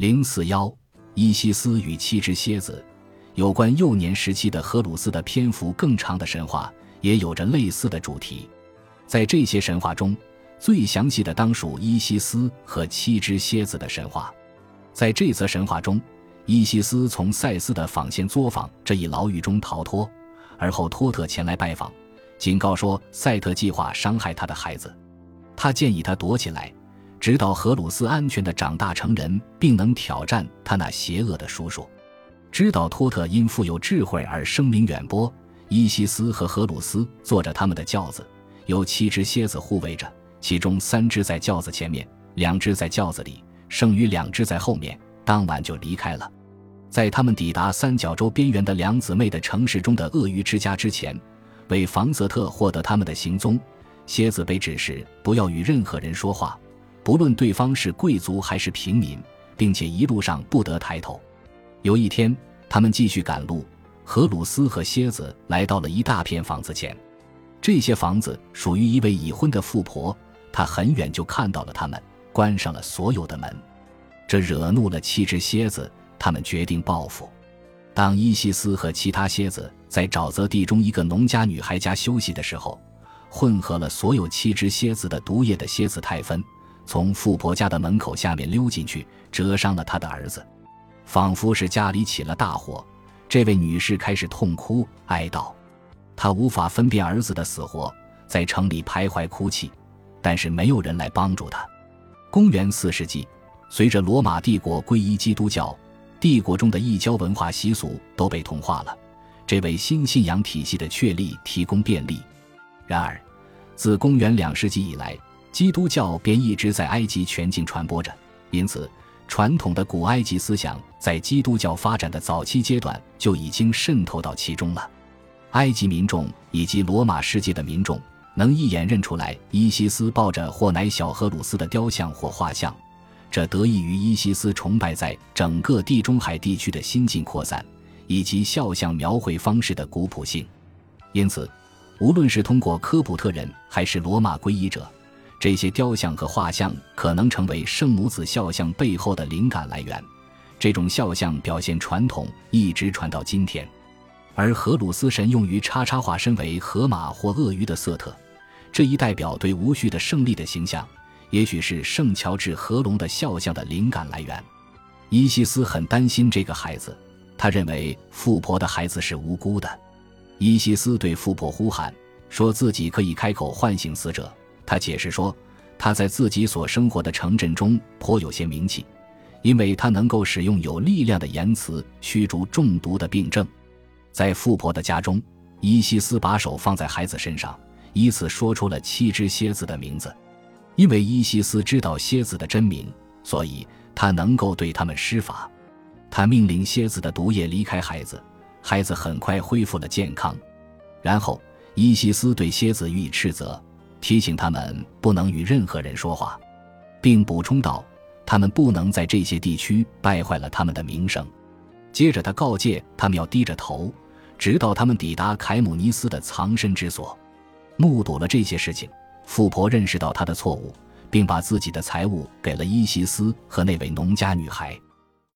零四幺，伊西斯与七只蝎子，有关幼年时期的荷鲁斯的篇幅更长的神话，也有着类似的主题。在这些神话中，最详细的当属伊西斯和七只蝎子的神话。在这则神话中，伊西斯从赛斯的纺线作坊这一牢狱中逃脱，而后托特前来拜访，警告说赛特计划伤害他的孩子，他建议他躲起来。直到荷鲁斯安全的长大成人，并能挑战他那邪恶的叔叔。知道托特因富有智慧而声名远播，伊西斯和荷鲁斯坐着他们的轿子，有七只蝎子护卫着，其中三只在轿子前面，两只在轿子里，剩余两只在后面。当晚就离开了。在他们抵达三角洲边缘的两姊妹的城市中的鳄鱼之家之前，为房泽特获得他们的行踪，蝎子被指示不要与任何人说话。不论对方是贵族还是平民，并且一路上不得抬头。有一天，他们继续赶路，荷鲁斯和蝎子来到了一大片房子前。这些房子属于一位已婚的富婆，她很远就看到了他们，关上了所有的门。这惹怒了七只蝎子，他们决定报复。当伊西斯和其他蝎子在沼泽地中一个农家女孩家休息的时候，混合了所有七只蝎子的毒液的蝎子泰芬。从富婆家的门口下面溜进去，折伤了他的儿子，仿佛是家里起了大火。这位女士开始痛哭哀悼，她无法分辨儿子的死活，在城里徘徊哭泣，但是没有人来帮助她。公元四世纪，随着罗马帝国皈依基督教，帝国中的异教文化习俗都被同化了，这为新信仰体系的确立提供便利。然而，自公元两世纪以来，基督教便一直在埃及全境传播着，因此，传统的古埃及思想在基督教发展的早期阶段就已经渗透到其中了。埃及民众以及罗马世界的民众能一眼认出来伊西斯抱着或乃小荷鲁斯的雕像或画像，这得益于伊西斯崇拜在整个地中海地区的新近扩散，以及肖像描绘方式的古朴性。因此，无论是通过科普特人还是罗马皈依者。这些雕像和画像可能成为圣母子肖像背后的灵感来源。这种肖像表现传统一直传到今天。而荷鲁斯神用于叉叉化身为河马或鳄鱼的瑟特，这一代表对无序的胜利的形象，也许是圣乔治河龙的肖像的灵感来源。伊西斯很担心这个孩子，他认为富婆的孩子是无辜的。伊西斯对富婆呼喊，说自己可以开口唤醒死者。他解释说，他在自己所生活的城镇中颇有些名气，因为他能够使用有力量的言辞驱逐中毒的病症。在富婆的家中，伊西斯把手放在孩子身上，依次说出了七只蝎子的名字。因为伊西斯知道蝎子的真名，所以他能够对他们施法。他命令蝎子的毒液离开孩子，孩子很快恢复了健康。然后，伊西斯对蝎子予以斥责。提醒他们不能与任何人说话，并补充道：“他们不能在这些地区败坏了他们的名声。”接着，他告诫他们要低着头，直到他们抵达凯姆尼斯的藏身之所。目睹了这些事情，富婆认识到他的错误，并把自己的财物给了伊西斯和那位农家女孩。